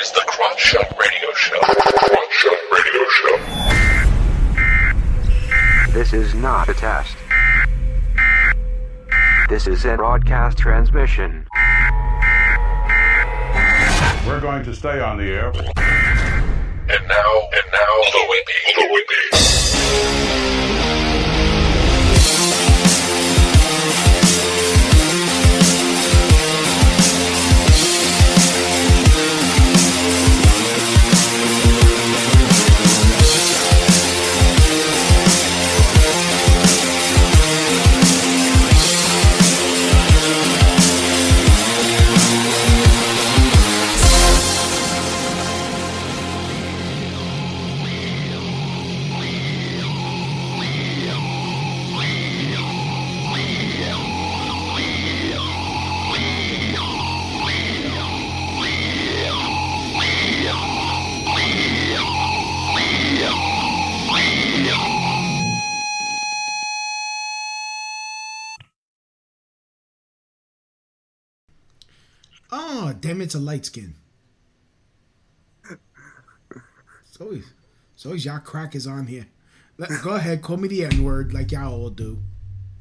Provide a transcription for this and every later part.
is the Crotch Shot Radio Show. Crotch Shot Radio Show. This is not a test. This is a broadcast transmission. We're going to stay on the air. And now, and now, the Whippy. The Whippy. Oh, damn, it's a light skin. It's always, it's always y'all crackers on here. Let, go ahead, call me the N word like y'all all do.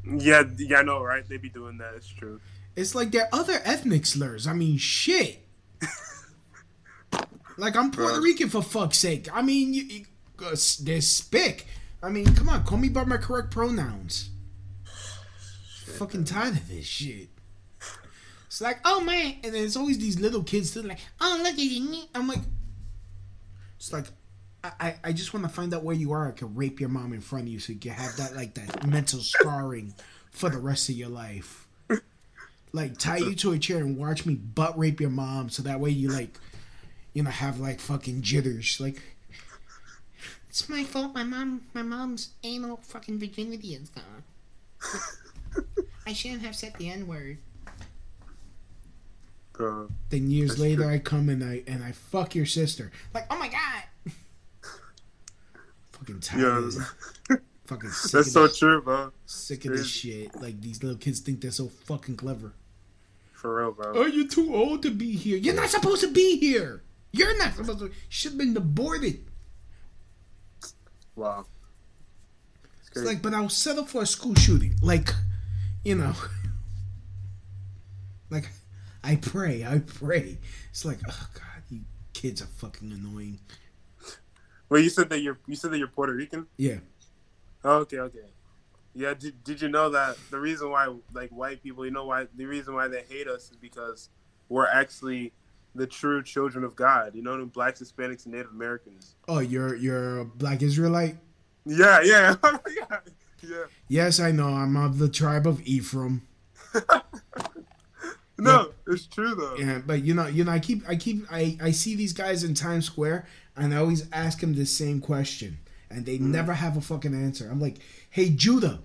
Yeah, yeah, I know, right? They be doing that. It's true. It's like there are other ethnic slurs. I mean, shit. like I'm Puerto Rican for fuck's sake. I mean, you, you, uh, there's spick. I mean, come on, call me by my correct pronouns. Fucking tired of this shit. Like, oh man, and then it's always these little kids still like, oh look at you. I'm like, it's like, I, I, just want to find out where you are. I can rape your mom in front of you so you have that like that mental scarring for the rest of your life. Like tie you to a chair and watch me butt rape your mom so that way you like, you know, have like fucking jitters. Like, it's my fault. My mom, my mom's anal fucking virginity is gone. I shouldn't have said the n word. Uh, Then years later, true. I come and I and I fuck your sister. Like, oh my god. fucking tired. yeah. Fucking sick that's so true, bro. Sick of this shit. Like these little kids think they're so fucking clever. For real, bro. Oh, you're too old to be here. You're not supposed to be here. You're not supposed to. Should have been aborted. Wow. It's It's like, but I'll settle for a school shooting. Like, you know, like I pray, I pray. It's like, oh god, you kids are fucking annoying. Well, you said that you're you said that you're Puerto Rican? Yeah. Oh, okay, okay. Yeah, did, did you know that the reason why like white people, you know why the reason why they hate us is because we're actually the true children of God. You know, blacks, Hispanics, and Native Americans. Oh, you're you're a black Israelite. Yeah, yeah, yeah, yeah. Yes, I know. I'm of the tribe of Ephraim. No, it's true though. Yeah, but you know, you know, I keep, I keep, I, I see these guys in Times Square, and I always ask them the same question, and they mm-hmm. never have a fucking answer. I'm like, hey, Judah,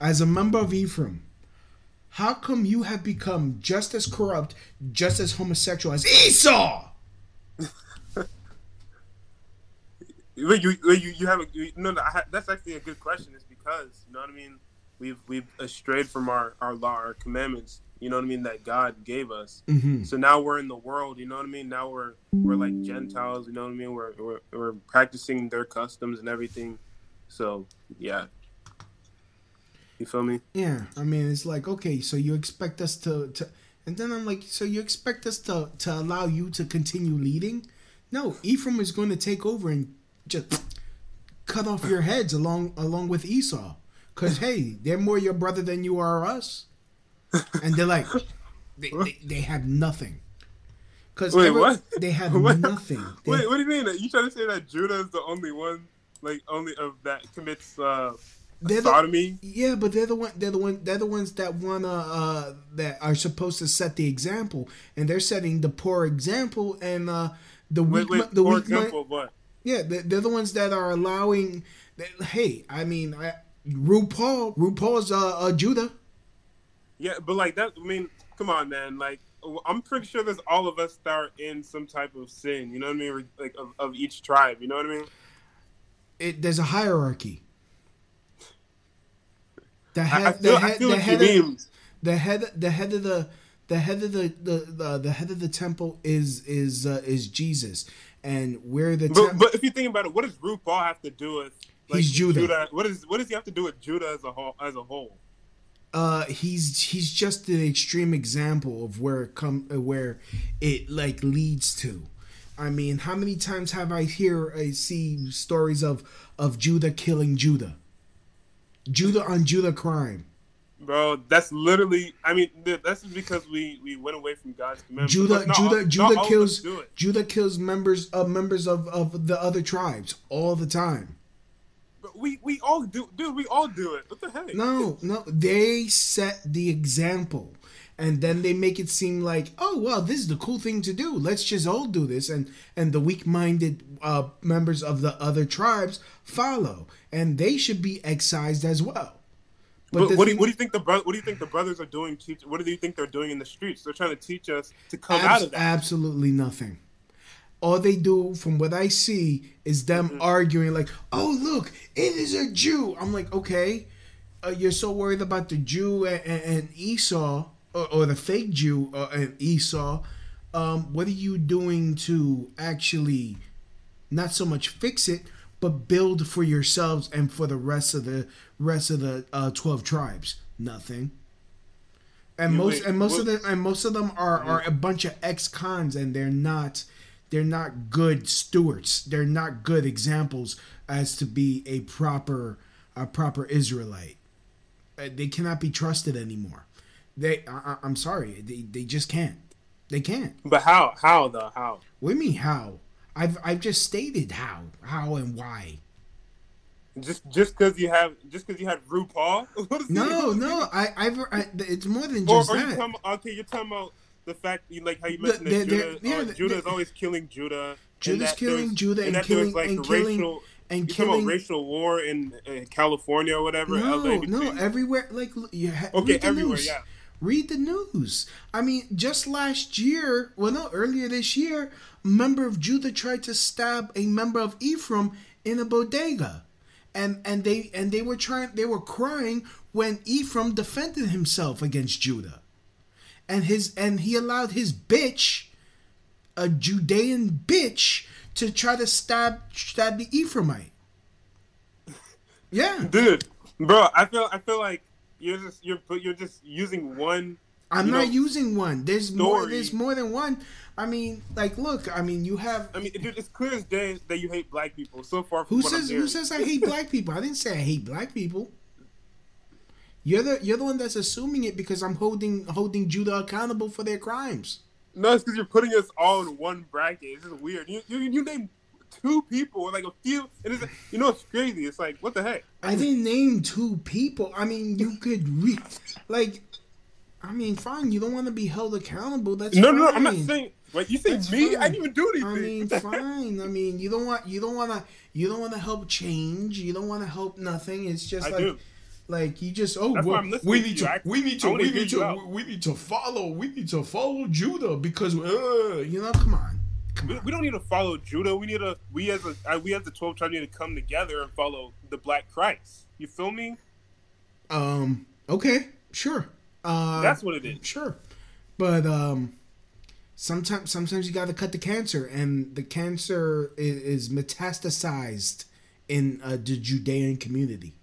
as a member of Ephraim, how come you have become just as corrupt, just as homosexual as Esau? Wait, you, wait, you, you have a you, no, no. I ha, that's actually a good question. It's because you know what I mean. We've we've strayed from our our law, our commandments. You know what I mean that God gave us. Mm-hmm. So now we're in the world. You know what I mean. Now we're we're like Gentiles. You know what I mean. We're we're, we're practicing their customs and everything. So yeah, you feel me? Yeah, I mean, it's like, okay, so you expect us to, to and then I'm like, so you expect us to, to allow you to continue leading? No, Ephraim is going to take over and just cut off your heads along along with Esau. Cause hey, they're more your brother than you are us, and they're like, they, they, they have nothing. Cause Wait, every- what? They have What? nothing. They- Wait, what do you mean? You trying to say that Judah is the only one, like only of that commits uh, They're the- Yeah, but they're the one. They're the one. They're the ones that wanna uh, that are supposed to set the example, and they're setting the poor example. And uh, the Wait, weak, wait. the weak, example, what? Yeah, they're, they're the ones that are allowing. That, hey, I mean, I, RuPaul, RuPaul's uh, uh, Judah. Yeah, but like that. I mean, come on, man. Like, I'm pretty sure there's all of us that are in some type of sin. You know what I mean? Like of, of each tribe. You know what I mean? It, there's a hierarchy. The I, I head, feel, the I head, the head, of, the head, the head of the, the head of the the the, the head of the temple is is uh, is Jesus, and where the But, tem- but if you think about it, what does RuPaul have to do with? Like, He's Judah. What is what does he have to do with Judah as a whole? As a whole, uh he's he's just an extreme example of where it come uh, where it like leads to i mean how many times have i hear i see stories of of judah killing judah judah on judah crime bro, that's literally. I mean, th- that's just because we we went away from God's commandments. judah judah judah kills us do it. judah kills members of members of of the other tribes all the time we we all do, dude. We all do it. What the heck? No, no, they set the example. And then they make it seem like, oh well, this is the cool thing to do. Let's just all do this, and and the weak-minded uh, members of the other tribes follow, and they should be excised as well. But the what, do you, what do you think the bro- what do you think the brothers are doing? Teach what do you think they're doing in the streets? They're trying to teach us to come Abs- out of that. Absolutely nothing. All they do, from what I see, is them Mm-hmm. arguing like, "Oh, look, it is a Jew." I'm like, okay, uh, you're so worried about the Jew and, and, Esau, or, or the fake Jew uh, and Esau. Um, what are you doing to actually, not so much fix it, but build for yourselves and for the rest of the rest of the uh, twelve tribes? Nothing and You most wait, and most what- of them and most of them are are a bunch of ex-cons and they're not they're not good stewards. They're not good examples as to be a proper a proper israelite. Uh, they cannot be trusted anymore. They I, i'm sorry. They, they just can't. They can't. But how? How though? How? what do you mean how? I've i've just stated how. How and why. Just just because you have just because you had RuPaul? No no. I i've I, it's more than just or you that. talking, okay, you're talking about the fact you like how you mentioned the- that Judah, yeah, uh, Judah is always killing Judah. and Judah's killing Judah and killing- and killing- racial and you're talking killing- about racial war in uh, California or whatever. No, LA, no, everywhere. Like, you ha- Okay, read the everywhere, news. yeah. Read the news. I mean, just last year, well, no, earlier this year, a member of Judah tried to stab a member of Ephraim in a bodega, and and they and they were trying, they were crying when Ephraim defended himself against Judah, and his and he allowed his bitch, a Judean bitch, to try to stab stab the Ephraimite. Yeah. dude, bro. I feel I feel like you're just you're you're just using one. I'm not know, using one. There's more. There's more than one. I mean, like, look. I mean, you have. I mean, dude, it's clear as day that you hate black people. So far from who says? Who says I hate black people? I didn't say I hate black people. You're the you're the one that's assuming it because I'm holding holding Judah accountable for their crimes. No, it's because you're putting us all in one bracket. It's just weird. You you, you name two people or like a few, and it's you know it's crazy. It's like what the heck? I didn't name two people. I mean, you could read like. I mean, fine. You don't want to be held accountable. That's No, fine. no, no, I'm not saying. Wait, you say That's me? fine. I didn't even do anything. I mean, What the heck? fine. I mean, you don't want you don't want to you don't want to help change. You don't want to help nothing. It's just I like do. Like you just oh well, we need you. to I- we need to we need to out. we need to follow we need to follow Judah because uh, you know come on come We, on we don't need to follow Judah. We need to we as a uh, we as the twelve tribes need to come together and follow the Black Christ. You feel me? um okay sure uh That's what it is. sure but um sometimes sometimes you got to cut the cancer and the cancer is, is metastasized in uh, the Judean community.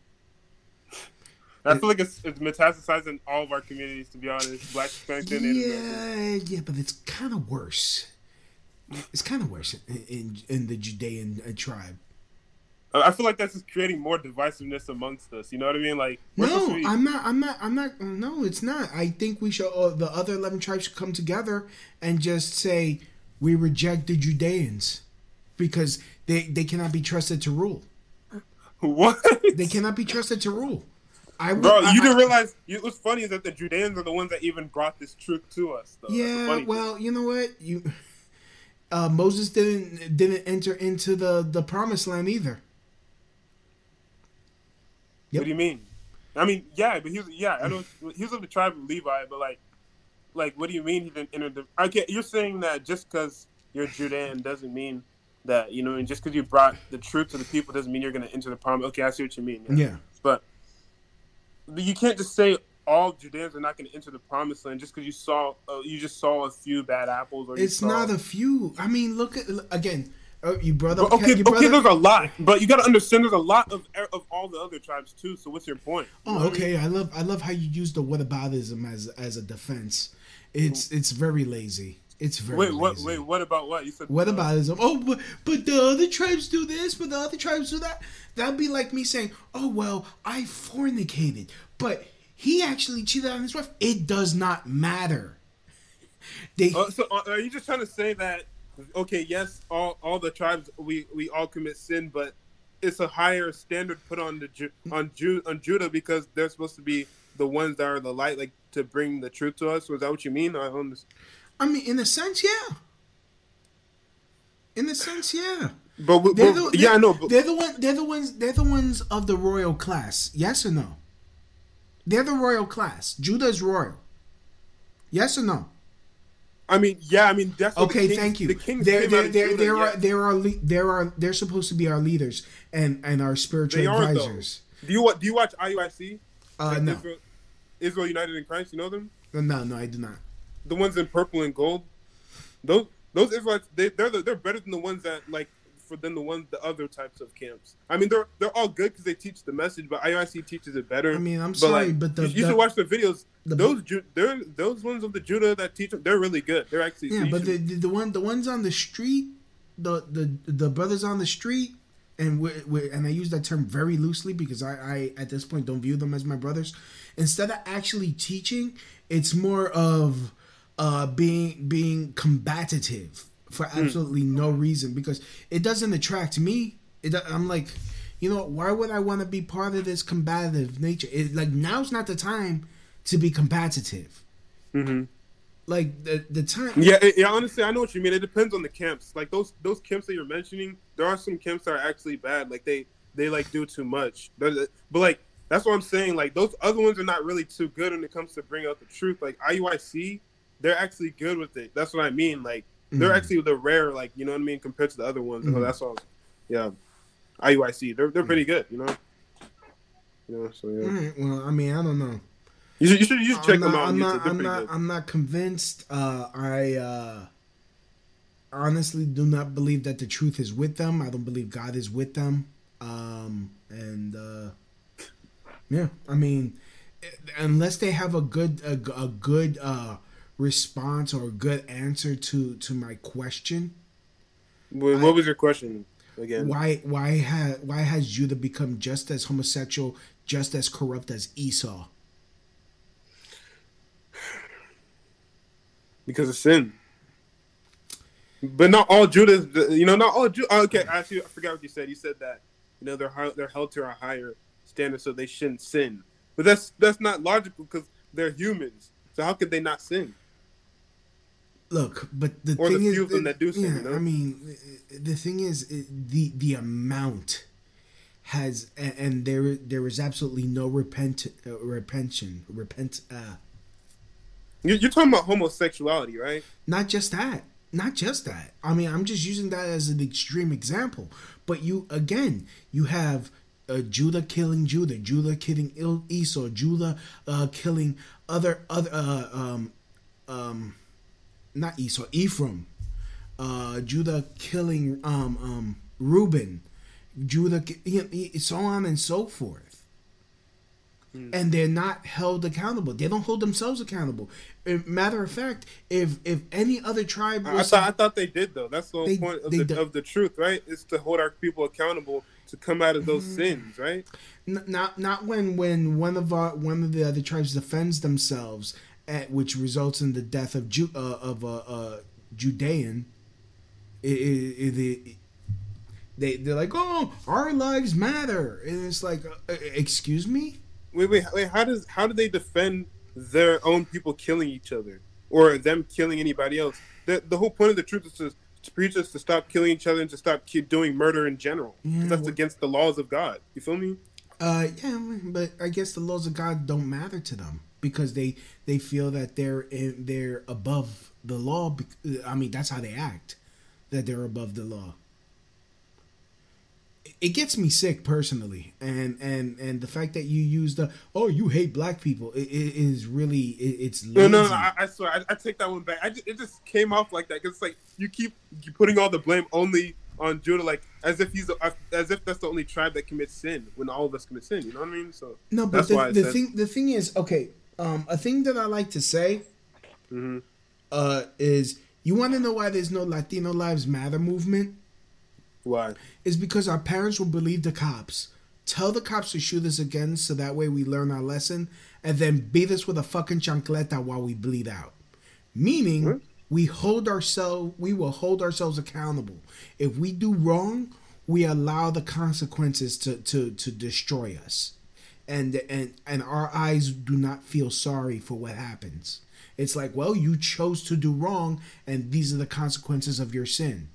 I feel like it's, it's metastasized in all of our communities. To be honest, Black Hispanic and Yeah, yeah, but it's kind of worse. It's kind of worse in, in in the Judean uh, tribe. I I feel like that's just creating more divisiveness amongst us. You know what I mean? Like No, be- I'm not. I'm not. I'm not. No, it's not. I think we should. Uh, the other eleven tribes should come together and just say we reject the Judeans because they they cannot be trusted to rule. what? They cannot be trusted to rule. I would, Bro, you I- didn't realize. You, what's funny is that the Judeans are the ones that even brought this truth to us. Though. Yeah, funny thing. well, you know what? You uh, Moses didn't didn't enter into the the promised land either. Yep. What do you mean? I mean, yeah, but he's yeah, I know he's of the tribe of Levi, but like, like, what do you mean he didn't enter the? Okay, you're saying that just because you're Judean doesn't mean that you know, and just because you brought the truth to the people doesn't mean you're going to enter the promise. Okay, I see what you mean. Yeah. but but you can't just say all Judeans are not going to enter the promised land just because you saw uh, you just saw a few bad apples. Or It's saw- not a few. I mean, look at again. Oh, you brought up. But okay, you okay. There's a lot, but you got to understand there's a lot of of all the other tribes too. So what's your point? Oh, what I mean? okay. I love I love how you use the whataboutism as as a defense. It's it's very lazy. It's very Wait, what? Wait, what about what you said? What uh, aboutism? Oh, but, but the other tribes do this, but the other tribes do that. That'd be like me saying, "Oh well, I fornicated, but he actually cheated on his wife." It does not matter. They Uh, so are you just trying to say that? Okay, yes, all all the tribes we we all commit sin, but it's a higher standard put on the on Ju- on Judah because they're supposed to be the ones that are the light, like to bring the truth to us. Was that what you mean? I understand. I mean, in a sense, yeah. In a sense, yeah. But, we, They're but- the, yeah, I they're- know. But, They're the one. They're the ones. They're the ones of the royal class. Yes or no? They're the royal class. Judah is royal. Yes or no? I mean, yeah, I mean that's Okay, kings- thank you. The kings there, came there, out of there, Judah, there yeah. are, there are, le- there are, they're supposed to be our leaders and and our spiritual They are advisors. Do you do you watch IUIC? Uh, Like no, Israel, Israel United in Christ. You know them? no, no, I do not. The ones in purple and gold, those those Israelites they they're the, they're better than the ones that like for than the ones the other types of camps. I mean they're they're all good because they teach the message, but IUIC teaches it better. I mean, I'm sorry, but the- you, you the- should watch the videos. the- those Ju- they're those ones of the Judah that teach them, they're really good. They're actually Yeah, but the, the one the ones on the street, the the the brothers on the street, and we and I use that term very loosely because I I at this point don't view them as my brothers. Instead of actually teaching, it's more of uh being being combative for Hmm. absolutely no reason because it doesn't attract me. It I'm like. You know why would I want to be part of this combative nature? It, like now's not the time to be competitive. Mhm. Like the the time. Yeah, it- yeah. Honestly, I know what you mean. It depends on the camps. Like those those camps that you're mentioning, there are some camps that are actually bad. Like they they like do too much. But but, like that's what I'm saying. Like those other ones are not really too good when it comes to bring out the truth. Like IUIC, they're actually good with it. That's what I mean. Like they're Mhm. actually the rare. Like you know what I mean compared to the other ones. So Mhm. that's all. Yeah, IUIC. They're they're pretty good. You know. You know. So yeah. Right, well, I mean, I don't know. You should you should, you should check I'm them not, out. I'm not, I'm not, good. I'm not convinced. Uh, I uh, honestly do not believe that the truth is with them. I don't believe God is with them. Um, and uh, yeah, I mean, unless they have a good, a good uh, response or a good answer to to my question, What, what was your question again? why, why ha why has Judah become just as homosexual, just as corrupt as Esau? because of sin. But not all Judas, you know, not all Ju oh, Okay, actually, I forgot what you said. You said that you know they're they're held to a higher standard, so they shouldn't sin. But that's that's not logical because they're humans. So how could they not sin? Look, but the Or the thing is, few of them that do yeah, you know? I mean, the thing is, it- the the amount has, and, and there there is absolutely no repent, uh, repention, repent. Uh, You- You're talking about homosexuality, right? not just that, not just that. I mean, I'm just using that as an extreme example. But you again, you have uh, Judah killing Judah, Judah killing Il- Esau, Judah uh, killing other other uh, um um not Esau, Ephraim, uh, Judah killing um um Reuben, Judah, you know, so on and so forth. And they're not held accountable. They don't hold themselves accountable. Matter of fact, if if any other tribe I, I was thought I thought they did though. That's the whole They- point of the, of the truth, right? Is to hold our people accountable to come out of those sins, right? N- not not when when one of our one of the other tribes defends themselves, at, which results in the death of Ju, uh, of a uh, uh, Judean. It, it, it, they they're like, oh, our lives matter, and it's like, uh, excuse me. Wait, wait, wait. How does how do they defend their own people killing each other or them killing anybody else? The the whole point of the truth is to to preach us to stop killing each other and to stop keep doing murder in general. Yeah, that's well- against the laws of God. You feel me? Uh, yeah, but I guess the laws of God don't matter to them because they they feel that they're in, they're above the law. I mean, that's how they act, that they're above the law. It gets me sick personally, and and and the fact that you use the oh you hate black people it, it is really it, it's No, lazy. no, no I, I swear, I, I take that one back. I ju- it just came off like that because it's like you keep putting all the blame only on Judah, like as if he's as if that's the only tribe that commits sin when all of us commit sin. You know what I mean? So No, but the, the thing the thing is okay. Um, a thing that I like to say Mhm. uh, is you want to know why there's no Latino Lives Matter movement? why? Is because our parents will believe the cops, tell the cops to shoot us again, so that way we learn our lesson, and then beat us with a fucking chancleta while we bleed out. Meaning, we hold ourselves, we will hold ourselves accountable. If we do wrong, we allow the consequences to to to destroy us, and and and our eyes do not feel sorry for what happens. It's like, well, you chose to do wrong, and these are the consequences of your sin.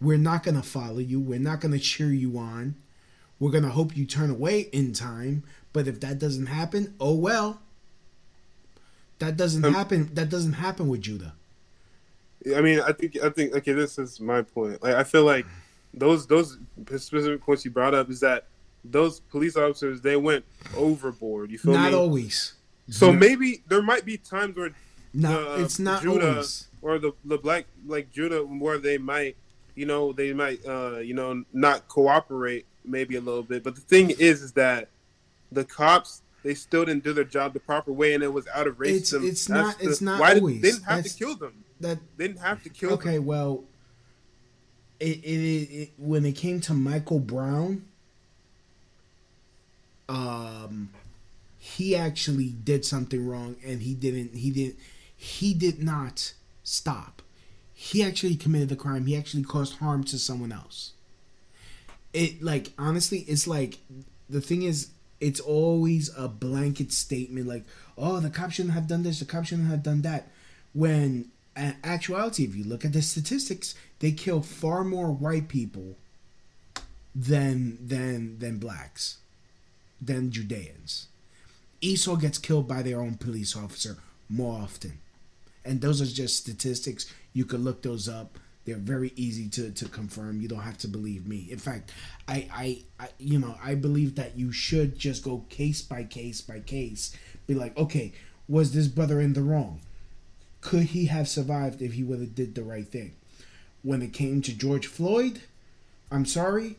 We're not going to follow you. We're not going to cheer you on. We're going to hope you turn away in time. But if that doesn't happen, oh well. That doesn't Um, happen. That doesn't happen with Judah. I mean, I think I think okay. This is my point. Like I feel like those those specific points you brought up is that those police officers they went overboard. You feel me? Not me? always. So maybe there might be times where No, the, it's not Judah always. or the the black like Judah where they might you know they might uh you know not cooperate maybe a little bit. But the thing is is that the cops they still didn't do their job the proper way and it was out of It's- racism. it's That's not- the- it's not why did- always. they didn't have That's- to kill them. That They didn't have to kill them. okay. Well, it, it, it, it when it came to Michael Brown, um, he actually did something wrong, and he didn't. He didn't. He did not stop. He actually committed the crime. He actually caused harm to someone else. It like honestly, it's like the thing is, it's always a blanket statement like, "Oh, the cop shouldn't have done this. The cop shouldn't have done that." When in actuality, if you look at the statistics, they kill far more white people than than than blacks, than Judeans. Esau gets killed by their own police officer more often, and those are just statistics. You could look those up. They're very easy to, to confirm. You don't have to believe me. In fact, I, I, I you know I believe that you should just go case by case by case. Be like, okay, was this brother in the wrong? Could he have survived if he would have did the right thing? When it came to George Floyd, I'm sorry,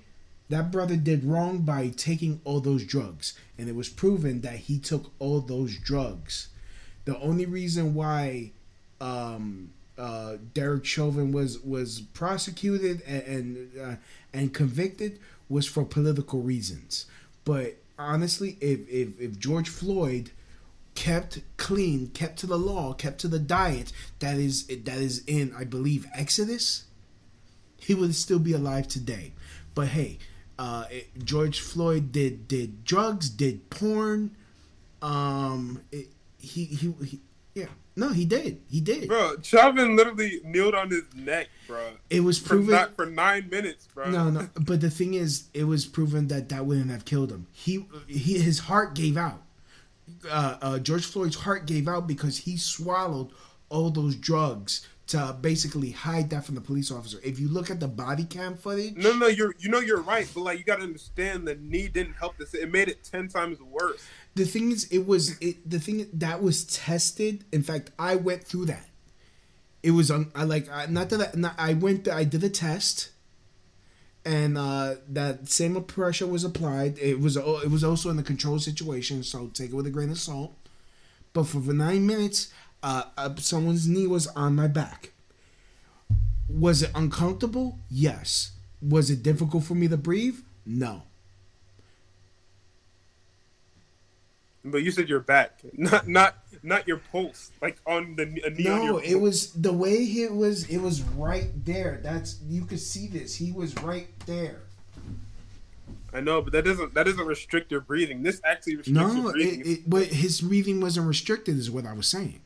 that brother did wrong by taking all those drugs, and it was proven that he took all those drugs. The only reason why um, uh, Derek Chauvin was was prosecuted and and, uh, and convicted was for political reasons. But honestly, if, if if George Floyd kept clean, kept to the law, kept to the diet that is that is in I believe Exodus, he would still be alive today. But hey, uh, it- George Floyd did did drugs, did porn. Um, it, he, he he yeah no he did he did. Bro, Chauvin literally kneeled on his neck, bro. It was For, proven. not, for nine minutes, bro. No, no. But the thing is, it was proven that that wouldn't have killed him. He, he his heart gave out. Uh, uh, George Floyd's heart gave out because he swallowed all those drugs to basically hide that from the police officer. If you look at the body cam footage, No, no, you're you know you're right, but like you gotta understand the knee didn't help this. It made it ten times worse. the thing is, it was it. The thing that was tested. In fact, I went through that. It was on. I like I, not that I, not, I went. I did a test, and uh, that same pressure was applied. It was al- it was also in the controlled situation, so take it with a grain of salt. But for the nine minutes, uh, uh, someone's knee was on my back. Was it uncomfortable? Yes. Was it difficult for me to breathe? No. But you said your back, not not not your pulse, like on the a knee on No, it was the way it was. It was right there. That's you could see this. He was right there. I know, but that doesn't that doesn't restrict your breathing. This actually restricts No, your breathing. it, it, but his breathing wasn't restricted, is what I was saying.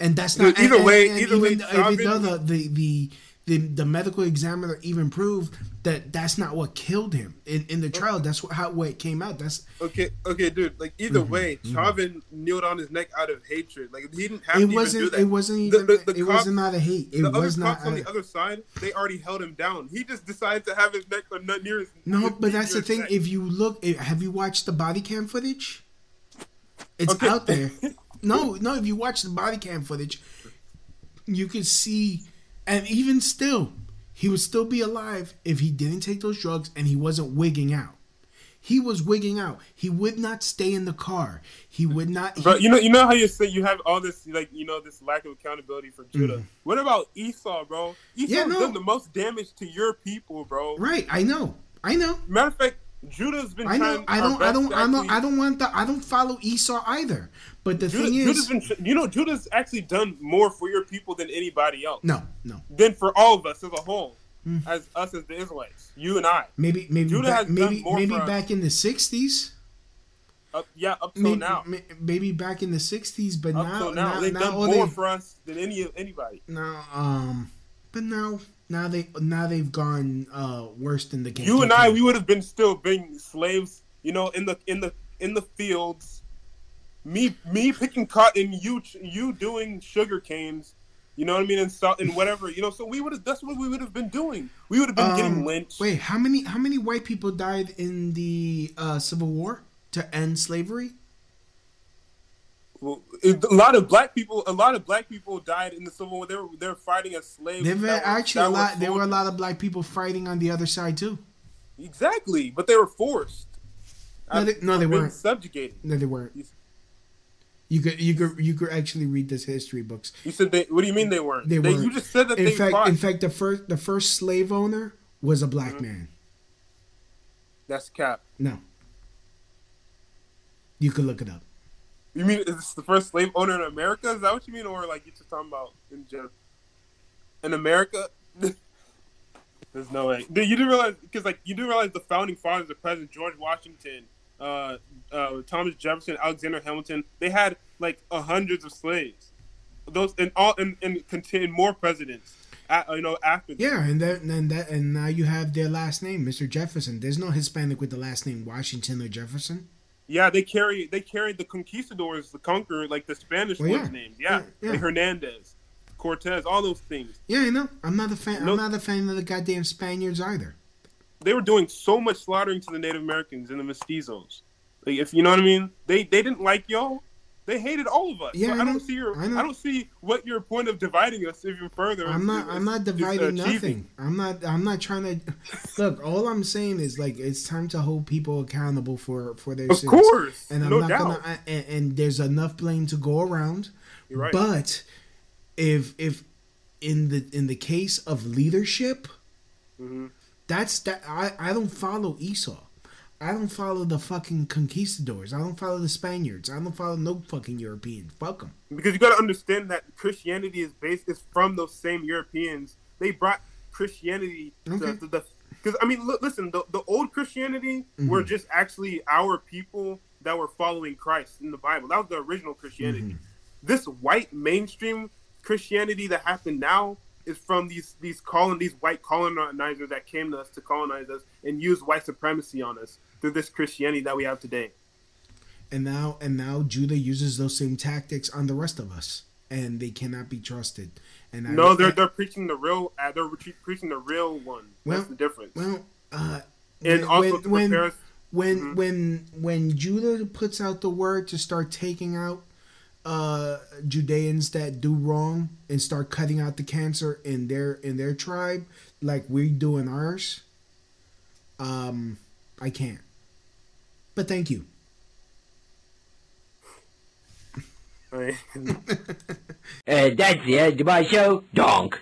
And that's not either and- way- and either way, even, uh, even though the, the the the the medical examiner even proved that that's not what killed him in, in the trial. That's what, how what it came out. That's Okay, okay, dude. Like either Mm-hmm, way, mm-hmm. Chauvin kneeled on his neck out of hatred. Like he didn't have it to wasn't. do that. It wasn't The- even. the- the it cops- wasn't out of hate. It the other was not. cops on the other side, they already held him down. He just decided to have his neck or not near his. no, but that's the thing. neck. If you look, eh, have you watched the body cam footage? It's Okay. out there. No, no. If you watch the body cam footage, you could see, and even still, he would still be alive if he didn't take those drugs and he wasn't wigging out. He was wigging out. He would not stay in the car. He would not. But he- you know, you know how you say you have all this like you know this lack of accountability for Judah. Mhm. What about Esau, bro? Esau's Yeah, no. done the most damage to your people, bro. right. I know. I know. Matter of fact, Judah's been I trying. know. I don't. I don't. I don't. I don't want the. I don't follow Esau either. But the Judah, thing is, Judah's been, you know, Judah's actually done more for your people than anybody else. no, no. Than for all of us as a whole, Hmm. as us as the Israelites, you and I. Maybe. Maybe. Judah back, has done maybe. more Maybe for us. back in the '60s. Up, yeah, up till Maybe, now. maybe back in the '60s, but Up now, now, they've now done more they- for us than any anybody. now, um, but now, now they, now they've gone uh worse than the. Game. You and I, we would have been still being slaves, you know, in the in the in the fields. Me me picking cotton, you you doing sugar canes, you know what I mean, and salt and whatever, you know. So we would have. That's what we would have been doing. We would have been Um, getting lynched. Wait, how many how many white people died in the uh, Civil War to end slavery? It- a lot of black people, a lot of black people died in the Civil War. They were they're fighting as slaves. There were actually a lot. There were a lot of black people fighting on the other side too. Exactly, but they were forced. No, they- no, they weren't. subjugated. No, they weren't. You could you could you could actually read this history books. You said they. What do you mean they weren't? They You weren't. You just said that In they fact, fought. in fact, the first the first slave owner was a black Mm-hmm. man. That's cap. No, you could look it up. You mean it's the first slave owner in America? Is that what you mean, or like you're just talking about in general? In America, there's no way. Dude, you didn't realize because like you didn't realize the founding fathers, the president George Washington, uh, uh, Thomas Jefferson, Alexander Hamilton, they had like uh, hundreds of slaves. Those and all and and contain more presidents. You know after. Yeah, and that and that and now you have their last name, Mr. Jefferson. There's no Hispanic with the last name Washington or Jefferson. Yeah, they carry they carried the conquistadors, the conqueror, like the Spanish Well, ones' yeah. names. Yeah, Yeah, yeah. Hernandez, Cortez, all those things. Yeah, I know. I'm not a fan. No- I'm not a fan of the goddamn Spaniards either. They were doing so much slaughtering to the Native Americans and the mestizos. Like, if you know what I mean, they they didn't like y'all. They hated all of us. Yeah, so I don't see your. I I, don't see what your point of dividing us even further. I'm not. I'm not is dividing nothing. I'm not. I'm not trying to. Look, all I'm saying is like it's time to hold people accountable for for their Of sins. course, and I'm no not doubt. gonna. I, and, and there's enough blame to go around. You're right. But if if in the in the case of leadership, Mhm. that's that. I I don't follow Esau. I don't follow the fucking conquistadors. I don't follow the Spaniards. I don't follow no fucking Europeans. Fuck them. because you got to understand that Christianity is based is from those same Europeans. They brought Christianity Okay. to, the because I mean, look, listen, the, the old Christianity were Mm-hmm. just actually our people that were following Christ in the Bible. That was the original Christianity. Mm-hmm. This white mainstream Christianity that happened now is from these these colon these white colonizers that came to us to colonize us and use white supremacy on us through this Christianity that we have today. and now and now Judah uses those same tactics on the rest of us, and they cannot be trusted. And I, No, they're they're preaching the real. Uh, they're re- preaching the real one. Well, That's the difference. well, uh, and when- also when when us. when, Mhm. when when Judah puts out the word to start taking out uh Judeans that do wrong and start cutting out the cancer in their in their tribe like we do in ours um I can't but thank you mean, Uh, that's the end of my show. Donk.